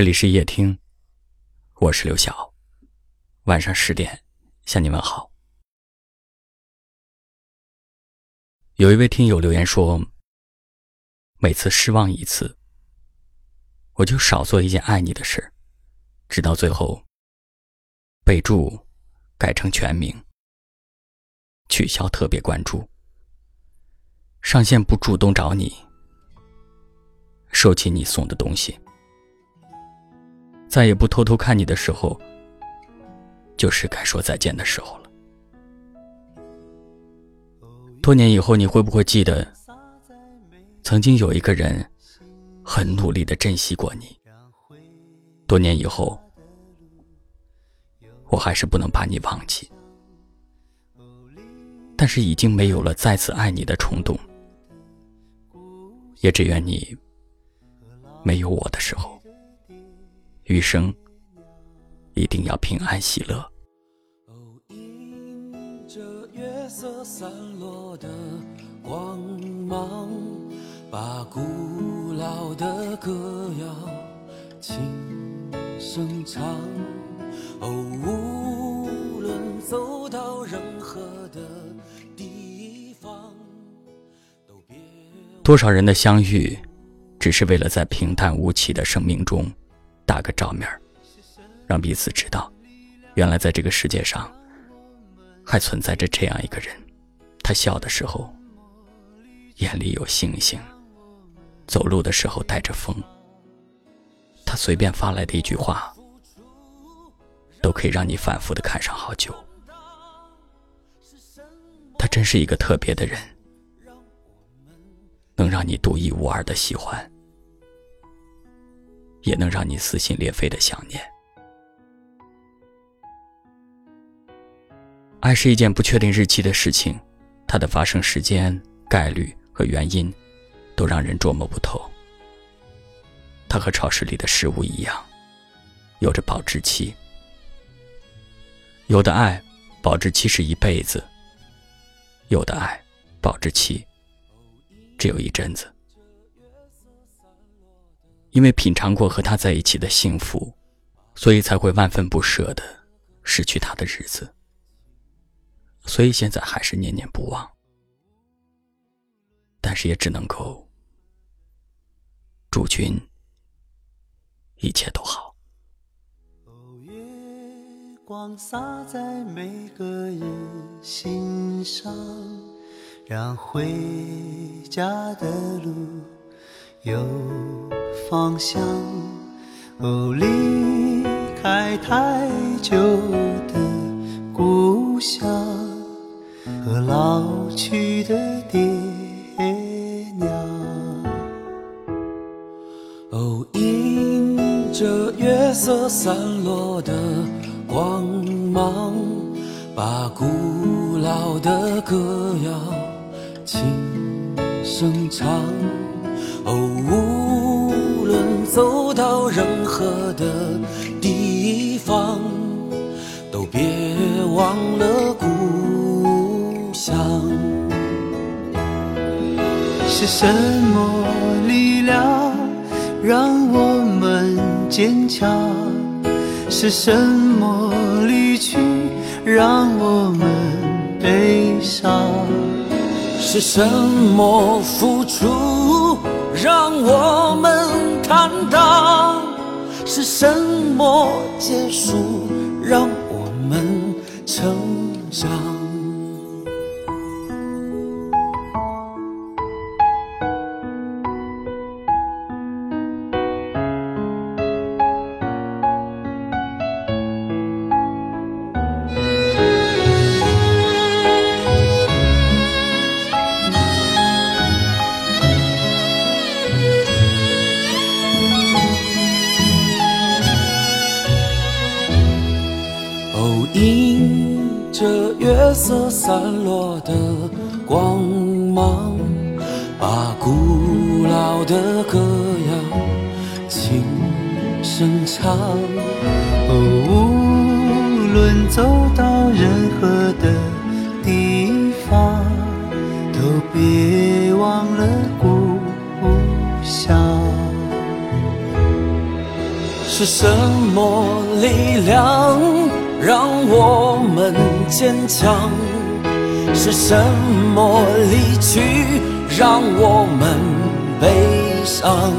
这里是夜听，我是刘晓。晚上十点向你问好。有一位听友留言说：“每次失望一次，我就少做一件爱你的事，直到最后备注改成全名，取消特别关注，上线不主动找你，收起你送的东西。”再也不偷偷看你的时候，就是该说再见的时候了。多年以后，你会不会记得，曾经有一个人很努力的珍惜过你？多年以后，我还是不能把你忘记，但是已经没有了再次爱你的冲动，也只愿你没有我的时候。余生一定要平安喜乐。迎着月色散落的光芒，把古老的歌谣轻声唱。哦，无论走到任何的地方，都别。多少人的相遇，只是为了在平淡无奇的生命中。打个照面让彼此知道，原来在这个世界上还存在着这样一个人。他笑的时候眼里有星星，走路的时候带着风。他随便发来的一句话，都可以让你反复的看上好久。他真是一个特别的人，能让你独一无二的喜欢。也能让你撕心裂肺的想念。爱是一件不确定日期的事情，它的发生时间、概率和原因，都让人捉摸不透。它和超市里的食物一样，有着保质期。有的爱，保质期是一辈子；有的爱，保质期只有一阵子。因为品尝过和他在一起的幸福，所以才会万分不舍的失去他的日子，所以现在还是念念不忘。但是也只能够祝君一切都好。月光洒在每个人心上，让回家的路有。方向哦，离开太久的故乡和老去的爹娘。哦，迎着月色散落的光芒，把古老的歌谣轻声唱。哦。走到任何的地方，都别忘了故乡。是什么力量让我们坚强？是什么离去让我们悲伤？是什么付出让我们坦荡？是什么结束让我们成长？月色散落的光芒，把古老的歌谣轻声唱。无论走到任何的地方，都别忘了故乡。是什么力量让我们坚强？是什么离去让我们悲伤？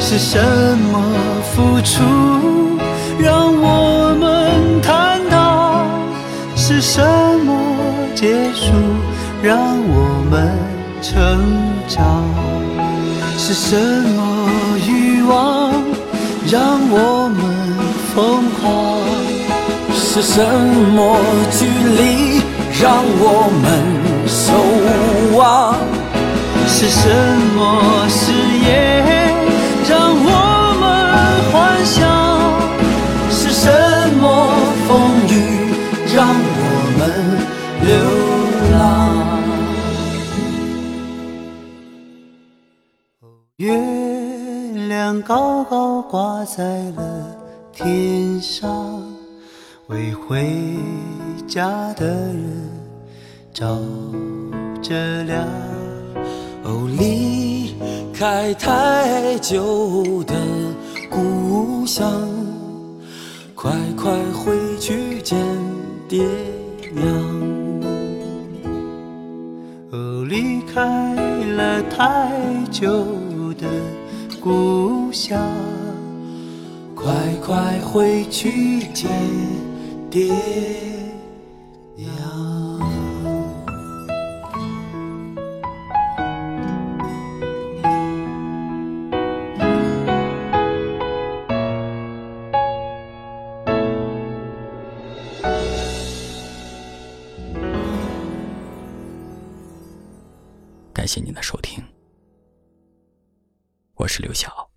是什么付出让我们坦荡？是什么结束让我们成长？是什么欲望让我们疯狂？是什么距离让我们守望？是什么誓言让我们幻想？是什么风雨让我们流浪？月亮高高挂在了天上，为回家的人照着亮。哦，离开太久的故乡，快快回去见爹娘。哦，离开了太久的故乡，快快回去见爹娘。感谢您的收听，我是刘晓。